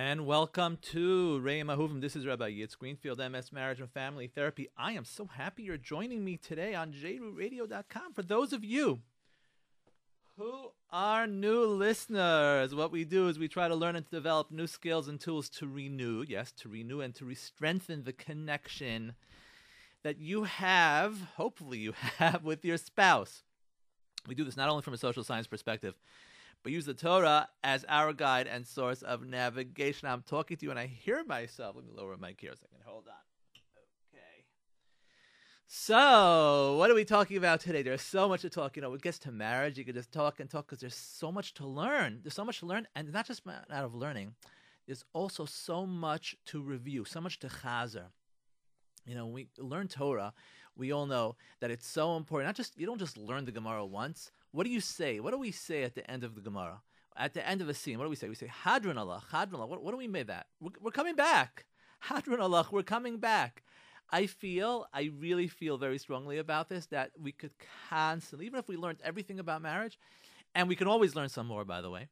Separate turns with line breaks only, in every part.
And welcome to Ray Mahuvim. This is Rabbi Yitz Greenfield, MS Marriage and Family Therapy. I am so happy you're joining me today on jrootradio.com. For those of you who are new listeners, what we do is we try to learn and to develop new skills and tools to renew, yes, to renew and to re- strengthen the connection that you have, hopefully you have, with your spouse. We do this not only from a social science perspective, but use the Torah as our guide and source of navigation. I'm talking to you and I hear myself. Let me lower my mic here a second. Hold on. Okay. So, what are we talking about today? There's so much to talk. You know, it gets to marriage, you could just talk and talk because there's so much to learn. There's so much to learn, and not just out of learning, there's also so much to review, so much to chazer. You know, we learn Torah, we all know that it's so important. Not just you don't just learn the Gemara once. What do you say? What do we say at the end of the Gemara? At the end of a scene, what do we say? We say Hadran Alach, Hadran Alach. What, what do we mean that? We're, we're coming back. Hadran Alach, we're coming back. I feel, I really feel very strongly about this that we could constantly, even if we learned everything about marriage, and we can always learn some more, by the way.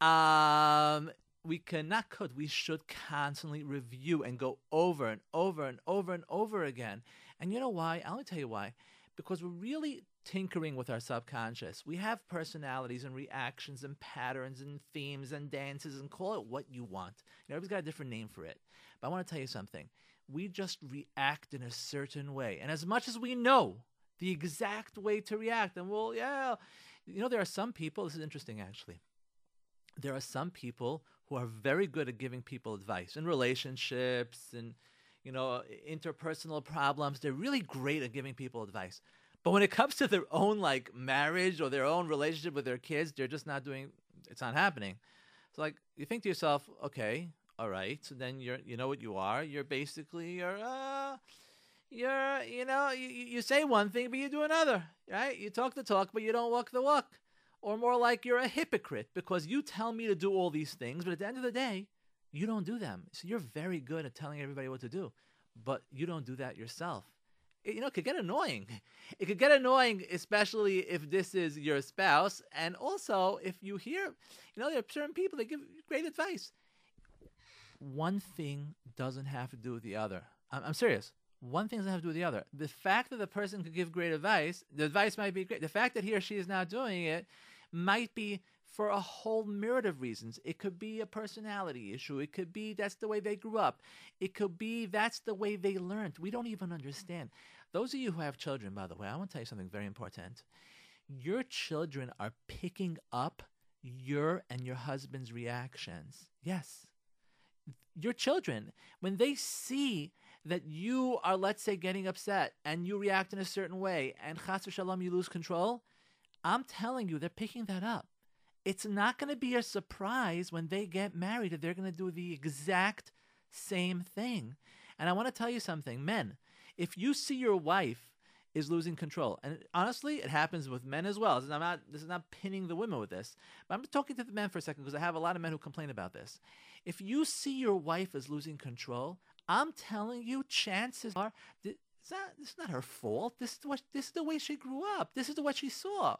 Um, we cannot could we should constantly review and go over and over and over and over again and you know why i'll tell you why because we're really tinkering with our subconscious. We have personalities and reactions and patterns and themes and dances and call it what you want. You know everybody's got a different name for it. But i want to tell you something. We just react in a certain way. And as much as we know the exact way to react and well yeah. You know there are some people this is interesting actually. There are some people who are very good at giving people advice in relationships and you know interpersonal problems. They're really great at giving people advice but when it comes to their own like marriage or their own relationship with their kids they're just not doing it's not happening so like you think to yourself okay all right so then you're you know what you are you're basically you're uh you're you know you, you say one thing but you do another right you talk the talk but you don't walk the walk or more like you're a hypocrite because you tell me to do all these things, but at the end of the day, you don't do them. So you're very good at telling everybody what to do, but you don't do that yourself. You know, it could get annoying. It could get annoying, especially if this is your spouse, and also if you hear, you know, there are certain people that give great advice. One thing doesn't have to do with the other. I'm, I'm serious. One thing doesn't have to do with the other. The fact that the person could give great advice, the advice might be great. The fact that he or she is not doing it might be for a whole myriad of reasons. It could be a personality issue. It could be that's the way they grew up. It could be that's the way they learned. We don't even understand. Those of you who have children, by the way, I want to tell you something very important. Your children are picking up your and your husband's reactions. Yes. Your children, when they see that you are, let's say, getting upset and you react in a certain way and chas shalom, you lose control, I'm telling you, they're picking that up. It's not going to be a surprise when they get married that they're going to do the exact same thing. And I want to tell you something, men, if you see your wife is losing control, and honestly, it happens with men as well. This is not, this is not pinning the women with this, but I'm talking to the men for a second because I have a lot of men who complain about this. If you see your wife is losing control, I'm telling you, chances are it's not, it's not her fault. This is what this is the way she grew up. This is what she saw.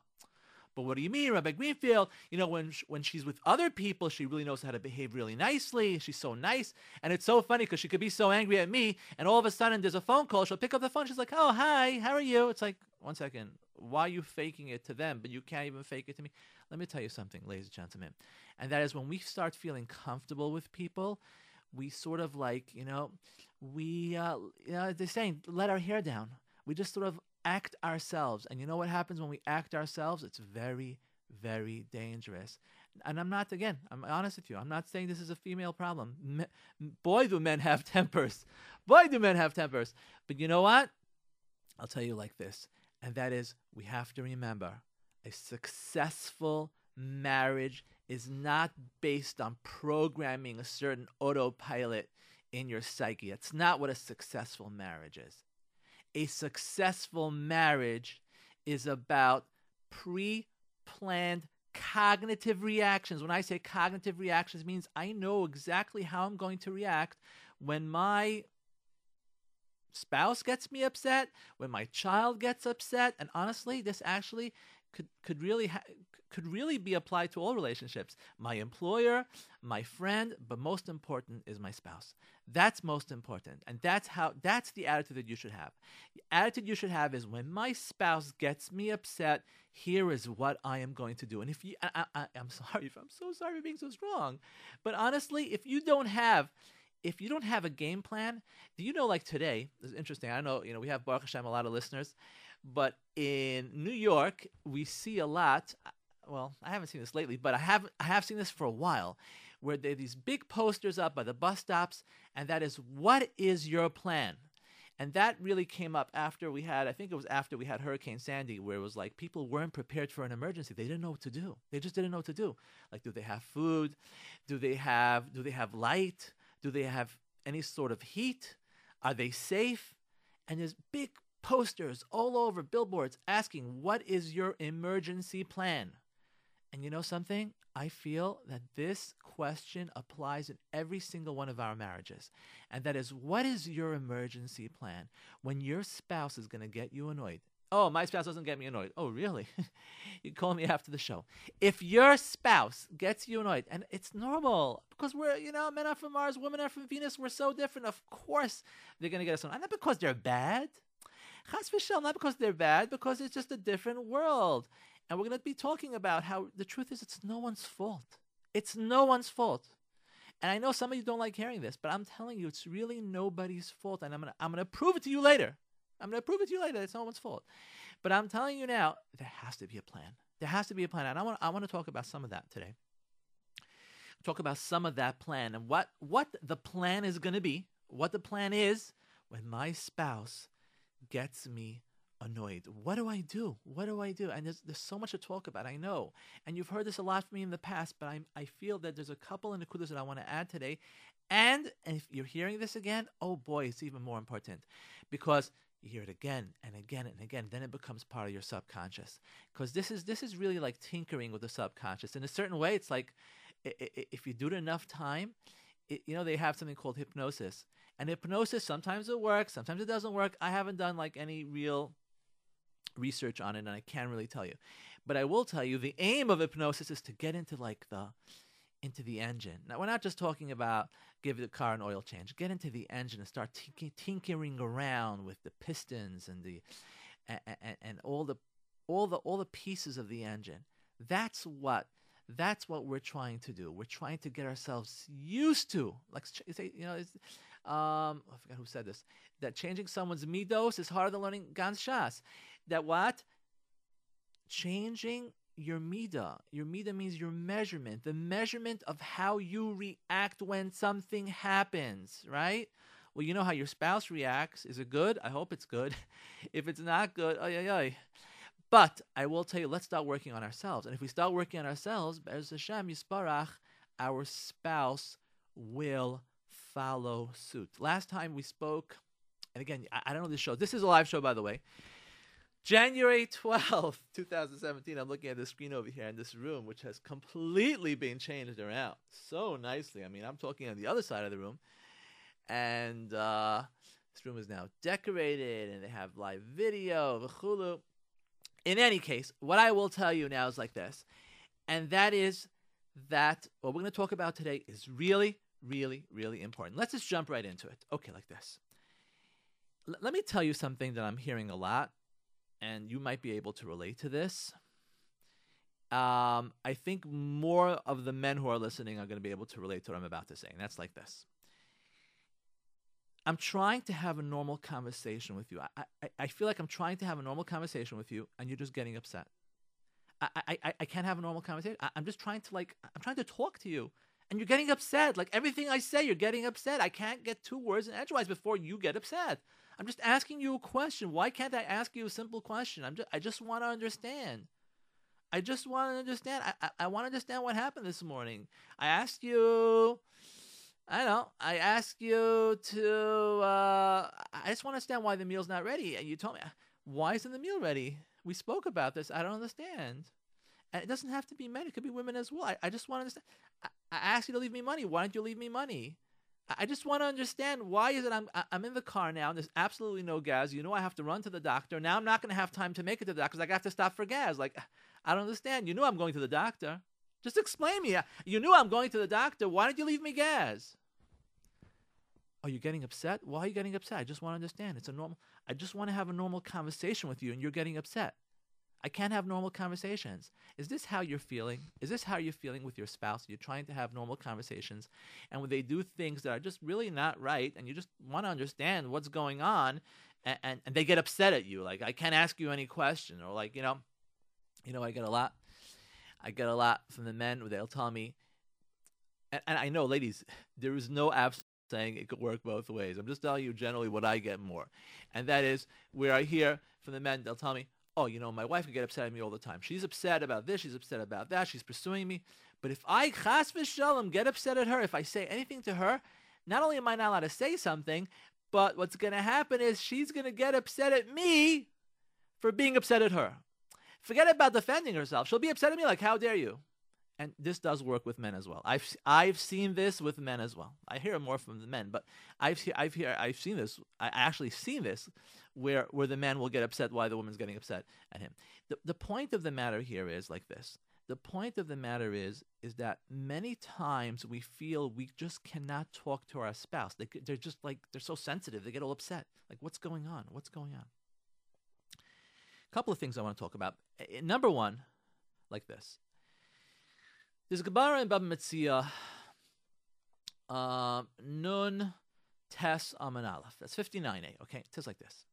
But what do you mean, Rabbi Greenfield? You know, when when she's with other people, she really knows how to behave really nicely. She's so nice, and it's so funny because she could be so angry at me, and all of a sudden there's a phone call. She'll pick up the phone. She's like, "Oh, hi, how are you?" It's like, one second, why are you faking it to them, but you can't even fake it to me? Let me tell you something, ladies and gentlemen, and that is when we start feeling comfortable with people, we sort of like, you know, we, uh, you know, they're saying, let our hair down. We just sort of act ourselves. And you know what happens when we act ourselves? It's very, very dangerous. And I'm not, again, I'm honest with you. I'm not saying this is a female problem. Me, boy, do men have tempers. Boy, do men have tempers. But you know what? I'll tell you like this. And that is, we have to remember a successful marriage is not based on programming a certain autopilot in your psyche. That's not what a successful marriage is. A successful marriage is about pre planned cognitive reactions. When I say cognitive reactions, means I know exactly how I'm going to react when my spouse gets me upset, when my child gets upset. And honestly, this actually could could really ha- could really be applied to all relationships. My employer, my friend, but most important is my spouse. That's most important. And that's how that's the attitude that you should have. The attitude you should have is when my spouse gets me upset, here is what I am going to do. And if you I, I, I'm sorry if I'm so sorry for being so strong. But honestly, if you don't have if you don't have a game plan, do you know like today, is interesting. I know, you know, we have Baruch Hashem a lot of listeners, but in New York, we see a lot well, I haven't seen this lately, but I have I have seen this for a while, where there are these big posters up by the bus stops, and that is what is your plan? And that really came up after we had, I think it was after we had Hurricane Sandy, where it was like people weren't prepared for an emergency. They didn't know what to do. They just didn't know what to do. Like, do they have food? Do they have do they have light? Do they have any sort of heat? Are they safe? And there's big posters all over billboards asking, what is your emergency plan? And you know something? I feel that this question applies in every single one of our marriages. And that is what is your emergency plan when your spouse is going to get you annoyed? Oh, my spouse doesn't get me annoyed. Oh, really? you call me after the show. If your spouse gets you annoyed, and it's normal because we're, you know, men are from Mars, women are from Venus, we're so different. Of course, they're going to get us annoyed. Not because they're bad. Chas v'shel, not because they're bad, because it's just a different world. And we're going to be talking about how the truth is it's no one's fault. It's no one's fault. And I know some of you don't like hearing this, but I'm telling you, it's really nobody's fault. And I'm going to I'm going to prove it to you later. I'm going to prove it to you later. It's no one's fault. But I'm telling you now, there has to be a plan. There has to be a plan. And I want, I want to talk about some of that today. Talk about some of that plan and what, what the plan is going to be, what the plan is when my spouse gets me annoyed. What do I do? What do I do? And there's, there's so much to talk about. I know. And you've heard this a lot from me in the past, but I, I feel that there's a couple of nikudas that I want to add today. And if you're hearing this again, oh boy, it's even more important because you hear it again and again and again. Then it becomes part of your subconscious because this is this is really like tinkering with the subconscious. In a certain way, it's like if you do it enough time, it, you know they have something called hypnosis. And hypnosis sometimes it works, sometimes it doesn't work. I haven't done like any real research on it, and I can't really tell you. But I will tell you the aim of hypnosis is to get into like the into the engine. Now we're not just talking about give the car an oil change. Get into the engine and start tink- tinkering around with the pistons and the and, and, and all the all the all the pieces of the engine. That's what that's what we're trying to do. We're trying to get ourselves used to, like you know, um, I forgot who said this, that changing someone's midos is harder than learning Ganz Shas that what? Changing your mida. Your mida means your measurement, the measurement of how you react when something happens, right? Well, you know how your spouse reacts. Is it good? I hope it's good. if it's not good, ay, ay, ay. But I will tell you, let's start working on ourselves. And if we start working on ourselves, Be'ez Hashem Yisparach, our spouse will follow suit. Last time we spoke, and again, I, I don't know this show. This is a live show, by the way. January 12th, 2017. I'm looking at the screen over here in this room, which has completely been changed around so nicely. I mean, I'm talking on the other side of the room. And uh, this room is now decorated and they have live video, v'chulu. In any case, what I will tell you now is like this. And that is that what we're going to talk about today is really, really, really important. Let's just jump right into it. Okay, like this. L- let me tell you something that I'm hearing a lot and you might be able to relate to this. Um, I think more of the men who are listening are going to be able to relate to what I'm about to say. And that's like this I'm trying to have a normal conversation with you. I, I, I feel like I'm trying to have a normal conversation with you, and you're just getting upset. I, I, I can't have a normal conversation. I, I'm just trying to like I'm trying to talk to you, and you're getting upset. Like everything I say, you're getting upset. I can't get two words in edgewise before you get upset. I'm just asking you a question. Why can't I ask you a simple question? I'm just, I just want to understand. I just want to understand. I, I, I want to understand what happened this morning. I asked you, I know, I asked you to, uh, I just want to understand why the meal's not ready. And you told me, why isn't the meal ready? We spoke about this. I don't understand. And it doesn't have to be men, it could be women as well. I, I just want to understand. I, asked you to leave me money. Why don't you leave me money? I just want to understand why is it I'm I'm in the car now and there's absolutely no gas. You know I have to run to the doctor. Now I'm not going to have time to make it to the doctor because I got to stop for gas. Like I don't understand. You knew I'm going to the doctor. Just explain me. You knew I'm going to the doctor. Why did you leave me gas? Are you getting upset? Why are you getting upset? I just want to understand. It's a normal. I just want to have a normal conversation with you, and you're getting upset. I can't have normal conversations. Is this how you're feeling? Is this how you're feeling with your spouse? You're trying to have normal conversations, and when they do things that are just really not right, and you just want to understand what's going on, and, and, and they get upset at you, like I can't ask you any question, or like you know, you know, I get a lot. I get a lot from the men where they'll tell me, and, and I know, ladies, there is no absolute saying it could work both ways. I'm just telling you generally what I get more. And that is where I hear from the men, they'll tell me, oh, you know, my wife can get upset at me all the time. She's upset about this, she's upset about that, she's pursuing me. But if I, chas v'shalom, get upset at her, if I say anything to her, not only am I not allowed to say something, but what's going to happen is she's going to get upset at me for being upset at her. Forget about defending herself. She'll be upset at me like, how dare you? And this does work with men as well. I've I've seen this with men as well. I hear more from the men, but I've I've hear I've seen this. I actually seen this where where the man will get upset why the woman's getting upset at him. The the point of the matter here is like this. The point of the matter is is that many times we feel we just cannot talk to our spouse. They they're just like they're so sensitive. They get all upset. Like what's going on? What's going on? A couple of things I want to talk about. Eh, eh, number one, like this a Gemara in Baba Metzia, uh, Nun Tes Aman Aleph. That's 59a, okay? It says like this.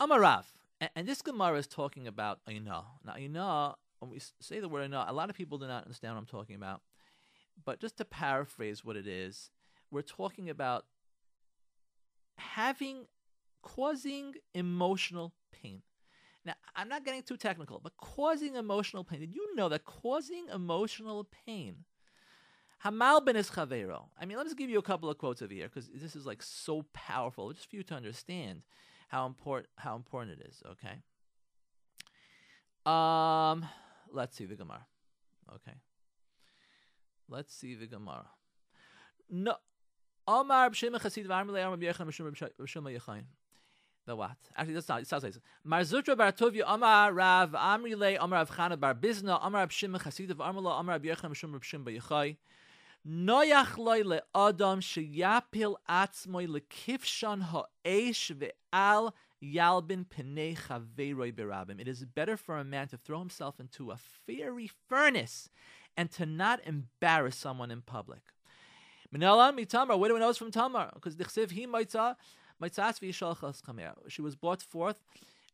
Amarav. And, and this Gemara is talking about Ainah. Now, Ainah, when we say the word Ainah, a lot of people do not understand what I'm talking about. But just to paraphrase what it is, we're talking about having, causing emotional pain. Now, I'm not getting too technical, but causing emotional pain. Did you know that causing emotional pain? Hamal ben is chavero. I mean, let me give you a couple of quotes over here because this is like so powerful, just for you to understand how important how important it is. Okay. Um, let's see the Gemara. Okay. Let's see the Gemara. No, Omar b'shem chasid v'armilei Omar b'yechan b'shem yachayin. The what? Actually, that's not. It sounds like this. Mar Zutra bar Tovia Amar Rav Amri Le Amar Rav Chana bar Bizna Amar Rav Shimon Chasidav Amar Amar Rav Yechon Mishum Rav Shimon Bayachai Noyach loy le Adam sheyapil atzmoy lekifshan ha'esh ve'al yalbin penei chaveiroi berabim. It is better for a man to throw himself into a fiery furnace and to not embarrass someone in public. Minala mitamar. Where do we know it's from Tamar? Because the chsiv he might she was brought forth.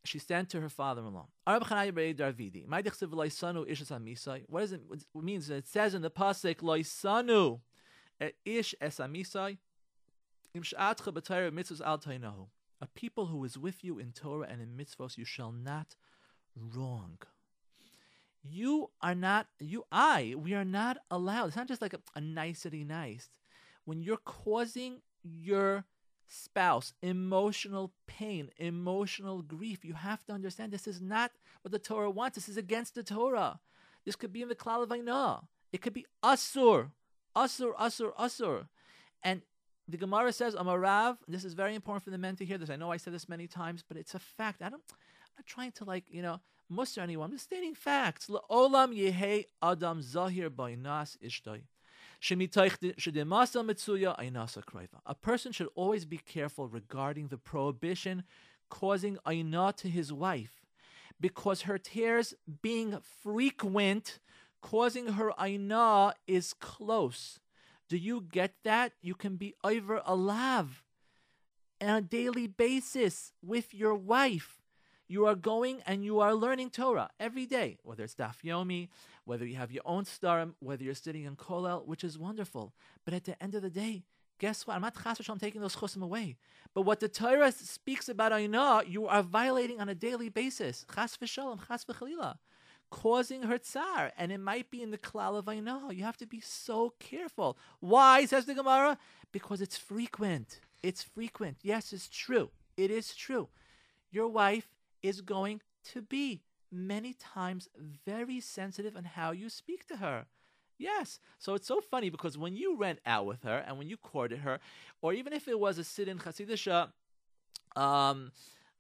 She sent to her father-in-law. What does it, it means? It says in the pasuk, "Loisanu ish esamisai A people who is with you in Torah and in mitzvos, you shall not wrong. You are not, you, I, we are not allowed. It's not just like a, a nicety nice. When you're causing your spouse, emotional pain, emotional grief. You have to understand this is not what the Torah wants. This is against the Torah. This could be in the Klal It could be Asur, Asur, Asur, Asur. And the Gemara says, Amarav, this is very important for the men to hear this. I know I said this many times, but it's a fact. I don't, I'm not trying to like, you know, muster anyone. I'm just stating facts. Olam yehe adam zahir by nas ishtay. A person should always be careful regarding the prohibition causing aina to his wife, because her tears being frequent, causing her aina is close. Do you get that? You can be over alav on a daily basis with your wife. You are going and you are learning Torah every day, whether it's Daf Yomi, whether you have your own starim, whether you're sitting in Kolel, which is wonderful. But at the end of the day, guess what? I'm not chas I'm taking those chosim away. But what the Torah speaks about Aina, you are violating on a daily basis. Chas v'shalom, chas v'chalila. Causing her tsar, and it might be in the klal of Aina. You have to be so careful. Why, says the Gemara? Because it's frequent. It's frequent. Yes, it's true. It is true. Your wife is going to be many times very sensitive on how you speak to her. Yes. So it's so funny because when you went out with her and when you courted her, or even if it was a sit in Hasidisha, um,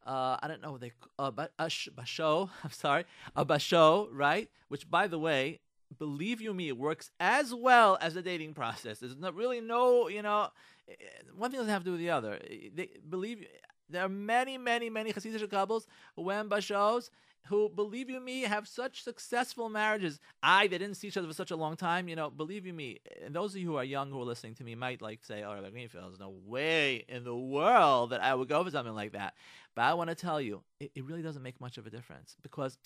uh, I don't know they uh, basho. I'm sorry, a basho, right? Which, by the way, believe you me, it works as well as the dating process. There's not really no, you know, eh, one thing doesn't have to do with the other. They believe there are many, many, many Hasidic couples who went bashos who, believe you me, have such successful marriages. I, they didn't see each other for such a long time. You know, believe you me, and those of you who are young who are listening to me might like say, "Oh, Rabbi Greenfield, there's no way in the world that I would go for something like that." But I want to tell you, it, it really doesn't make much of a difference because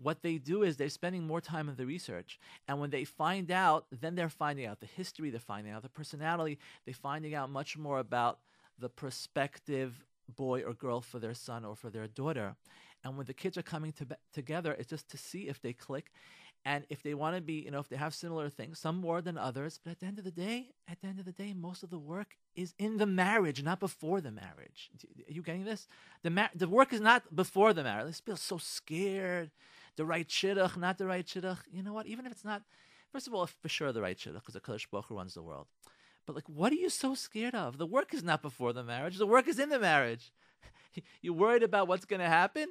what they do is they're spending more time in the research. And when they find out, then they're finding out the history, they're finding out the personality, they're finding out much more about the prospective boy or girl for their son or for their daughter. And when the kids are coming to together, it's just to see if they click. And if they want to be, you know, if they have similar things, some more than others, but at the end of the day, at the end of the day, most of the work is in the marriage, not before the marriage. Are you getting this? The the work is not before the marriage. Let's feel so scared. The right shidduch, not the right shidduch. You know what? Even if it's not, first of all, for sure the right shidduch, because the Baruch Hu runs the world. But like, what are you so scared of? The work is not before the marriage. The work is in the marriage. You're worried about what's going to happen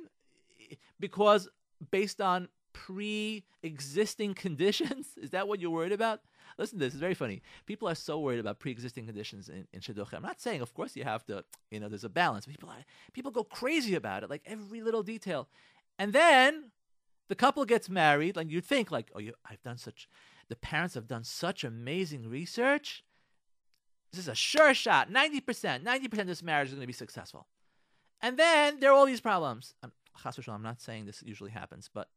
because based on pre-existing conditions? Is that what you're worried about? Listen to this. It's very funny. People are so worried about pre-existing conditions in, in Shidduchim. I'm not saying, of course, you have to, you know, there's a balance. People are, people go crazy about it, like every little detail. And then the couple gets married, and you think, like, oh, you, I've done such, the parents have done such amazing research. This is a sure shot. 90%, 90% of this marriage is going to be successful. And then there are all these problems. I'm, I'm not saying this usually happens, but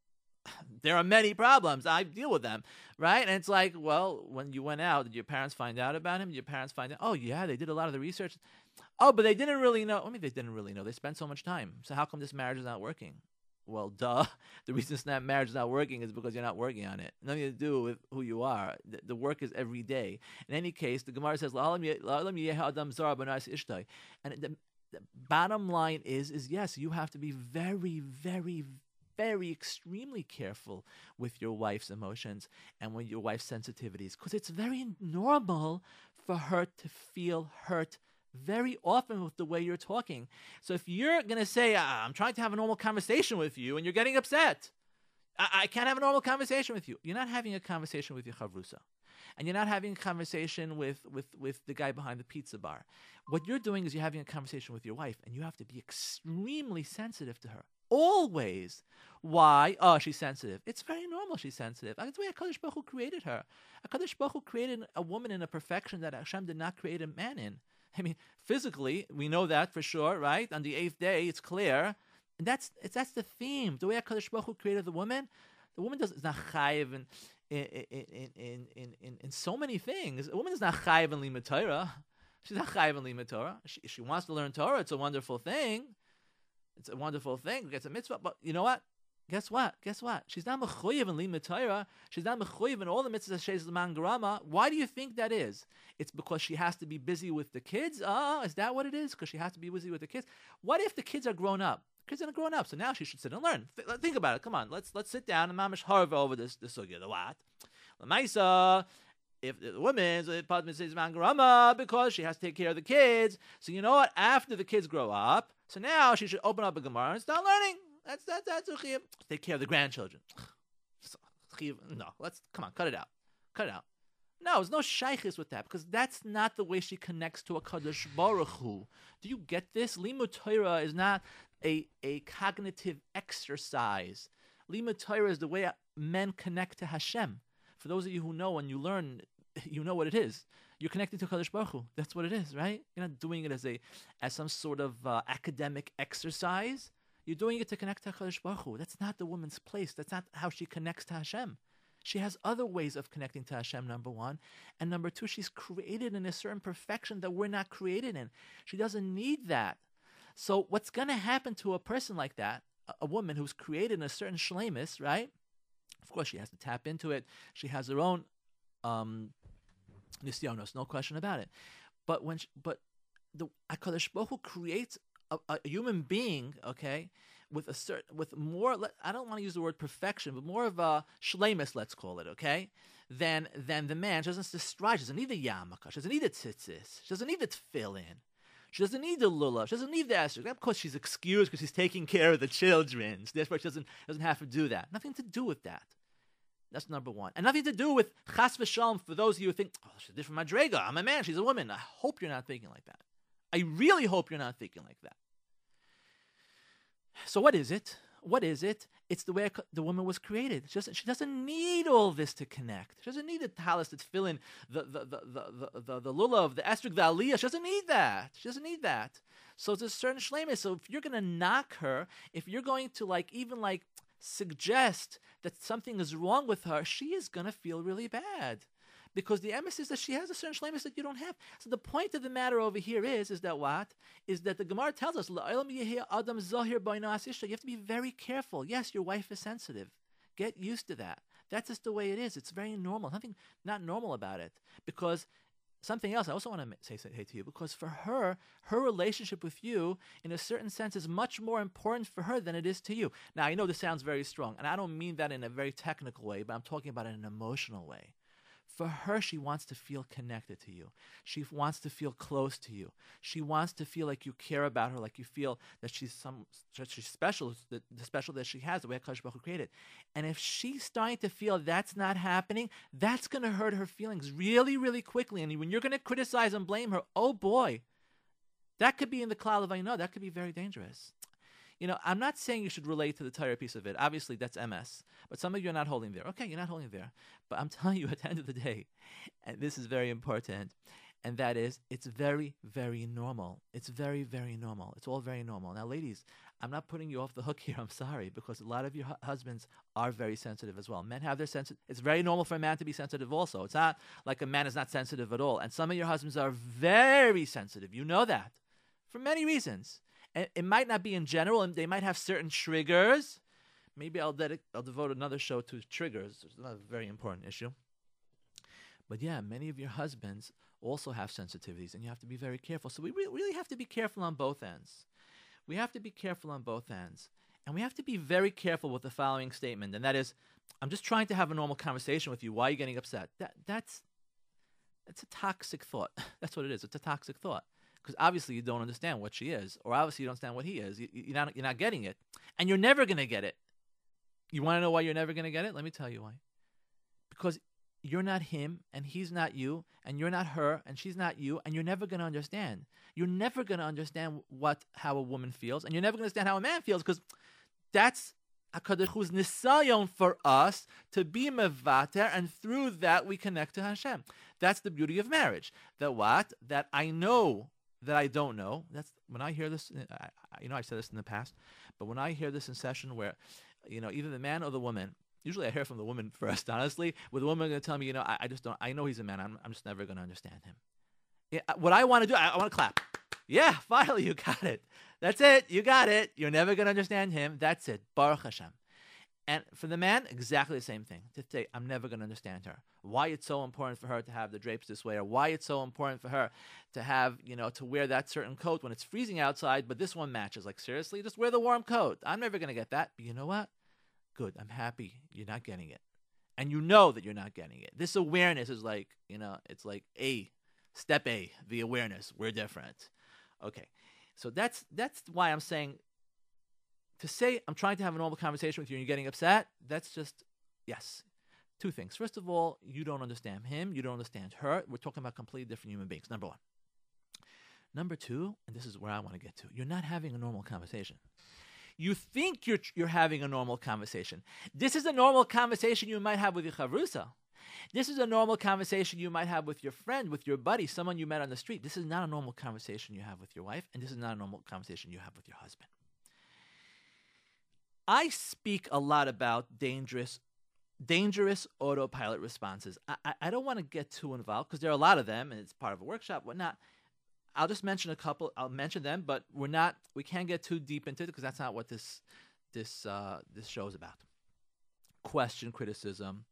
there are many problems. I deal with them, right? And it's like, well, when you went out, did your parents find out about him? Did your parents find out? Oh, yeah, they did a lot of the research. Oh, but they didn't really know. I mean, they didn't really know. They spent so much time. So how come this marriage is not working? Well, duh. The reason that marriage is not working is because you're not working on it. Nothing to do with who you are. The, the work is every day. In any case, the Gemara says, and the, the bottom line is, is yes, you have to be very, very, very extremely careful with your wife's emotions and with your wife's sensitivities because it's very normal for her to feel hurt very often with the way you're talking. So if you're going to say, I'm trying to have a normal conversation with you and you're getting upset, I-, I can't have a normal conversation with you. You're not having a conversation with your chavrusa and you're not having a conversation with, with, with the guy behind the pizza bar. What you're doing is you're having a conversation with your wife, and you have to be extremely sensitive to her. Always. Why? Oh, she's sensitive. It's very normal she's sensitive. That's the way HaKadosh Baruch Hu created her. HaKadosh Baruch Hu created a woman in a perfection that Hashem did not create a man in. I mean, physically, we know that for sure, right? On the eighth day, it's clear. And that's that's the theme. The way HaKadosh Baruch Hu created the woman, the woman does, is not chayiv in, in, in, in, in, in, so many things. A woman is not chayiv in limud Torah. She's not chayiv in limud Torah. She, she wants to learn Torah. It's a wonderful thing. It's a wonderful thing. It's a mitzvah. But you know what? Guess what? Guess what? She's not mechuyev in limud Torah. She's not mechuyev in all the mitzvahs she's the mangarama. Why do you think that is? It's because she has to be busy with the kids. Ah, is that what it is? Because she has to be busy with the kids. What if the kids are grown up? kids are grown up, so now she should sit and learn. Th- think about it. Come on, let's let's sit down and mamish harva over this this sugya. The what? Lamaisa. If the woman says mangarama because she has to take care of the kids, so you know what? After the kids grow up, so now she should open up a gemara and start learning. That's that's that's Take care of the grandchildren. No, let's come on, cut it out, cut it out. No, there's no shaykhis with that because that's not the way she connects to a Kadosh Baruch Hu. Do you get this? Limud Torah is not a, a cognitive exercise. Limud Torah is the way men connect to Hashem. For those of you who know and you learn, you know what it is. You're connected to Kadosh Baruch Hu. That's what it is, right? You're not doing it as a as some sort of uh, academic exercise. You're doing it to connect to Kadosh Baruch Hu. That's not the woman's place. That's not how she connects to Hashem. She has other ways of connecting to Hashem, number one. And number two, she's created in a certain perfection that we're not created in. She doesn't need that. So what's going to happen to a person like that, a, a woman who's created in a certain shlemis, right? Of course, she has to tap into it. She has her own um, nisyonos, no question about it. But when, she, but the Hakadosh Baruch Hu creates a, a human being, okay, with a certain, with more, I don't want to use the word perfection, but more of a shlemus, let's call it, okay, than than the man. She doesn't strive. She doesn't need the yarmulke. She doesn't need the tzitzis. She doesn't need the tefillin. She doesn't need the lulav. She doesn't need the esrog. Of course, she's excused because she's taking care of the children. So therefore, she doesn't doesn't have to do that. Nothing to do with that. That's number one. And nothing to do with chas v'shalom for those of you who think, oh, she's different madrega. I'm a man, she's a woman. I hope you're not thinking like that. I really hope you're not thinking like that. So what is it? What is it? It's the way the woman was created. She doesn't, she doesn't need all this to connect. She doesn't need the talis that's filling the the the the the, the, the lulav, the esrog, the aliyah. She doesn't need that. She doesn't need that. So it's a certain shlemis. So if you're gonna knock her, if you're going to like even like suggest that something is wrong with her, she is going to feel really bad. Because the emes is that she has a certain shlemus that you don't have. So the point of the matter over here is, is that what? Is that the Gemara tells us, you have to be very careful. Yes, your wife is sensitive. Get used to that. That's just the way it is. It's very normal. Nothing not normal about it. Because something else I also want to say, say hey, to you because for her, her relationship with you, in a certain sense, is much more important for her than it is to you. Now, I know this sounds very strong, and I don't mean that in a very technical way, but I'm talking about it in an emotional way. For her, she wants to feel connected to you. She wants to feel close to you. She wants to feel like you care about her, like you feel that she's some that she's special, the, the special that she has, the way Hakadosh Baruch created. And if she's starting to feel that's not happening, that's going to hurt her feelings really, really quickly. And when you're going to criticize and blame her, oh boy, that could be in the klal of I know that could be very dangerous you know, I'm not saying you should relate to the entire piece of it. Obviously, that's MS. But some of you are not holding there. Okay, you're not holding there. But I'm telling you, at the end of the day, and this is very important, and that is, it's very, very normal. It's very, very normal. It's all very normal. Now, ladies, I'm not putting you off the hook here. I'm sorry, because a lot of your hu- husbands are very sensitive as well. Men have their sensitive. It's very normal for a man to be sensitive also. It's not like a man is not sensitive at all. And some of your husbands are very sensitive. You know that for many reasons it might not be in general, and they might have certain triggers. Maybe I'll, dedic- I'll devote another show to triggers. It's not a very important issue. But yeah, many of your husbands also have sensitivities, and you have to be very careful. So we re- really have to be careful on both ends. We have to be careful on both ends. And we have to be very careful with the following statement, and that is, I'm just trying to have a normal conversation with you. Why are you getting upset? That that's that's a toxic thought. That's what it is. It's a toxic thought because obviously you don't understand what she is, or obviously you don't understand what he is. You, are not you're not getting it, and you're never gonna get it. You want to know why you're never gonna get it? Let me tell you why. Because you're not him, and he's not you, and you're not her, and she's not you, and you're never gonna understand. You're never gonna understand what how a woman feels, and you're never gonna understand how a man feels, because that's Hakadosh nisayon for us to be mevater, and through that we connect to Hashem. That's the beauty of marriage. That what? That I know that I don't know. That's when I hear this. Eh, I, you know, I said this in the past, but when I hear this in session where, you know, either the man or the woman. Usually, I hear from the woman first. Honestly, with the woman going to tell me, you know, I, I, just don't. I know he's a man. I'm, I'm just never going to understand him. Yeah, uh, what I want to do, I, I want to clap. Yeah, finally, you got it. That's it. You got it. You're never going to understand him. That's it. Baruch Hashem. And for the man, exactly the same thing. To say, I'm never going to understand her. Why it's so important for her to have the drapes this way, or why it's so important for her to have, you know, to wear that certain coat when it's freezing outside, but this one matches. Like, seriously, just wear the warm coat. I'm never going to get that. But you know what? Good. I'm happy you're not getting it. And you know that you're not getting it. This awareness is like, you know, it's like A, step A, the awareness. We're different. Okay. So that's that's why I'm saying to say I'm trying to have a normal conversation with you and you're getting upset, that's just yes. Two things. First of all, you don't understand him, you don't understand her. We're talking about completely different human beings. Number one. Number two, and this is where I want to get to, you're not having a normal conversation. You think you're you're having a normal conversation. This is a normal conversation you might have with your chavrusa. This is a normal conversation you might have with your friend, with your buddy, someone you met on the street. This is not a normal conversation you have with your wife, and this is not a normal conversation you have with your husband. I speak a lot about dangerous dangerous autopilot responses. I, I, don't want to get too involved because there are a lot of them and it's part of a workshop, whatnot. I'll just mention a couple. I'll mention them, but we're not. We can't get too deep into it because that's not what this this uh, this show is about. Question, criticism,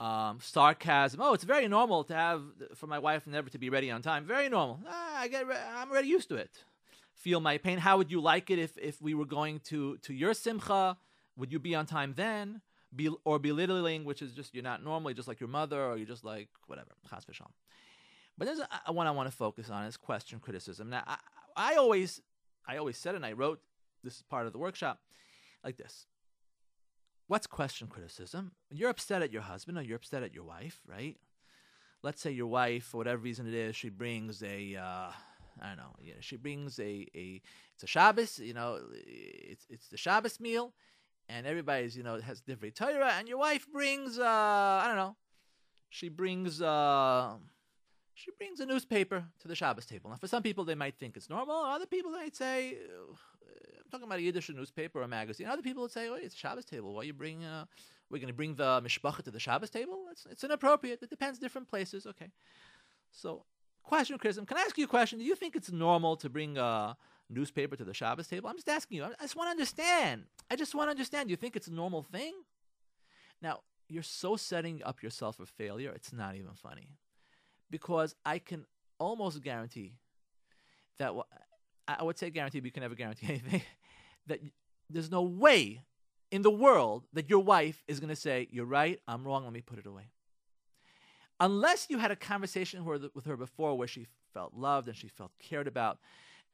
um, sarcasm. Oh, it's very normal to have for my wife never to be ready on time. Very normal. Ah, I get. I'm already used to it. Feel my pain? How would you like it if, if we were going to, to your simcha? Would you be on time then? Be, or belittling, which is just you're not normally just like your mother, or you're just like whatever. Chas. But there's a, a one I want to focus on is question criticism. Now, I, I always, I always said, and I wrote this part of the workshop like this. What's question criticism? You're upset at your husband or you're upset at your wife, right? Let's say your wife, for whatever reason it is, she brings a, uh, I don't know, you know, she brings a, a, it's a Shabbos, you know, it's it's the Shabbos meal, and everybody's, you know, has different Torah, and your wife brings, uh, I don't know, she brings, uh, she brings a newspaper to the Shabbos table. Now, for some people, they might think it's normal. Other people might say, I'm talking about a Yiddish newspaper or a magazine. Other people would say, oh, it's a Shabbos table. Why you bring, uh, we're going to bring the mishpacha to the Shabbos table? It's, it's inappropriate. It depends different places. Okay. So, question, criticism, can I ask you a question? Do you think it's normal to bring a newspaper to the Shabbos table? I'm just asking you. I just want to understand. I just want to understand. Do you think it's a normal thing? Now, you're so setting up yourself for failure, it's not even funny because I can almost guarantee that I would say guarantee, but you can never guarantee anything. that there's no way in the world that your wife is going to say, "You're right, I'm wrong. Let me put it away." Unless you had a conversation with her before where she felt loved and she felt cared about,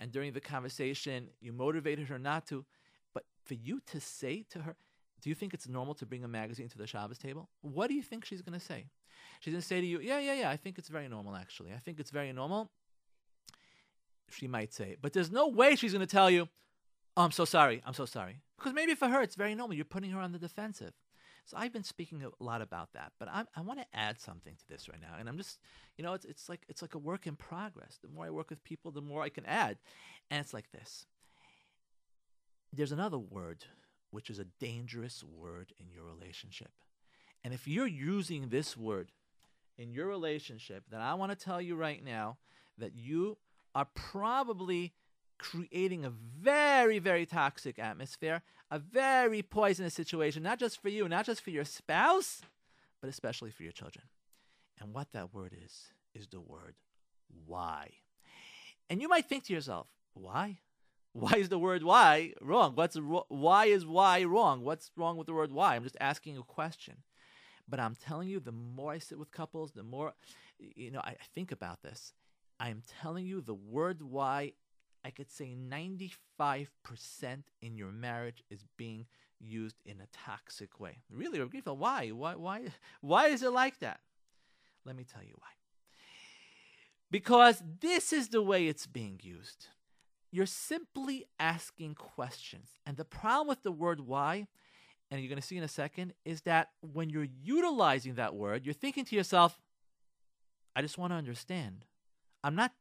and during the conversation you motivated her not to, but for you to say to her, "Do you think it's normal to bring a magazine to the Shabbos table?" What do you think she's going to say? She's going to say to you, Yeah, yeah, yeah, I think it's very normal, actually. I think it's very normal. She might say, but there's no way she's going to tell you, Oh, I'm so sorry. I'm so sorry. Because maybe for her, it's very normal. You're putting her on the defensive. So I've been speaking a lot about that, but I'm, i want to add something to this right now, and I'm just, you know, it's it's like it's like a work in progress. The more I work with people, the more I can add, and it's like this. There's another word, which is a dangerous word in your relationship, and if you're using this word in your relationship, then I want to tell you right now that you are probably creating a very, very toxic atmosphere, a very poisonous situation, not just for you, not just for your spouse, but especially for your children. And what that word is, is the word why. And you might think to yourself, why? Why is the word why wrong? What's why is why wrong? What's wrong with the word why? I'm just asking a question. But I'm telling you, the more I sit with couples, the more, you know, I, I think about this. I'm telling you, the word why, I could say 95% in your marriage is being used in a toxic way. Really, why? Why? Why? Why is it like that? Let me tell you why. Because this is the way it's being used. You're simply asking questions. And the problem with the word why and you're going to see in a second, is that when you're utilizing that word, you're thinking to yourself, I just want to understand. I'm not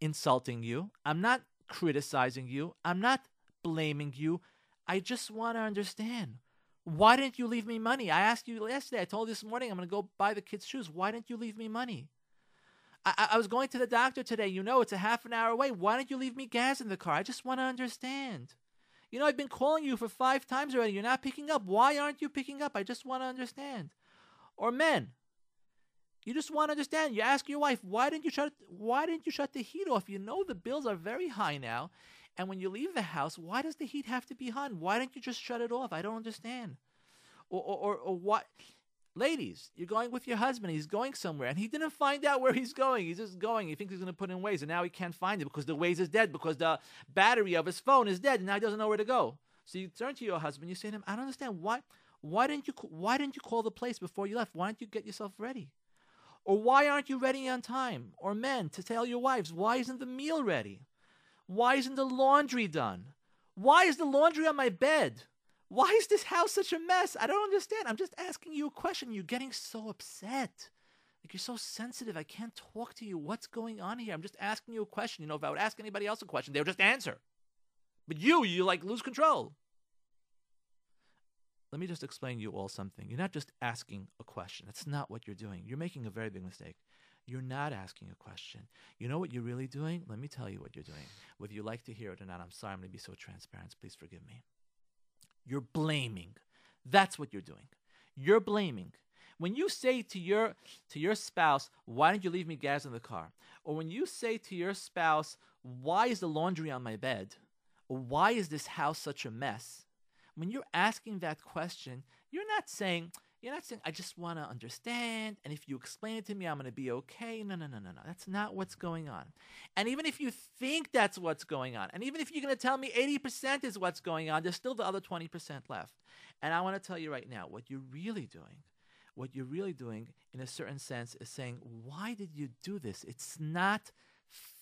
insulting you. I'm not criticizing you. I'm not blaming you. I just want to understand. Why didn't you leave me money? I asked you yesterday. I told you this morning I'm going to go buy the kids' shoes. Why didn't you leave me money? I, I was going to the doctor today. You know, it's a half an hour away. Why didn't you leave me gas in the car? I just want to understand. You know, I've been calling you for five times already. You're not picking up. Why aren't you picking up? I just want to understand. Or men, you just want to understand. You ask your wife, why didn't you shut why didn't you shut the heat off? You know the bills are very high now. And when you leave the house, why does the heat have to be on? Why don't you just shut it off? I don't understand. Or or, or, or what Ladies, you're going with your husband. He's going somewhere, and he didn't find out where he's going. He's just going. He thinks he's going to put in Waze, and now he can't find it because the Waze is dead because the battery of his phone is dead, and now he doesn't know where to go. So you turn to your husband. You say to him, "I don't understand why. Why didn't you? Why didn't you call the place before you left? Why didn't you get yourself ready? Or why aren't you ready on time? Or men to tell your wives, why isn't the meal ready? Why isn't the laundry done? Why is the laundry on my bed? Why is this house such a mess? I don't understand. I'm just asking you a question. You're getting so upset. Like you're so sensitive. I can't talk to you. What's going on here? I'm just asking you a question. You know, if I would ask anybody else a question, they would just answer. But you, you like lose control. Let me just explain you all something. You're not just asking a question. That's not what you're doing. You're making a very big mistake. You're not asking a question. You know what you're really doing? Let me tell you what you're doing. Whether you like to hear it or not, I'm sorry, I'm going to be so transparent. Please forgive me. You're blaming. That's what you're doing. You're blaming. When you say to your to your spouse, "Why didn't you leave me gas in the car?" or when you say to your spouse, "Why is the laundry on my bed?" or "Why is this house such a mess?" When you're asking that question, you're not saying, you're not saying, I just want to understand, and if you explain it to me, I'm going to be okay. No, no, no, no, no. That's not what's going on. And even if you think that's what's going on, and even if you're going to tell me 80% is what's going on, there's still the other 20% left. And I want to tell you right now, what you're really doing, what you're really doing in a certain sense is saying, why did you do this? It's not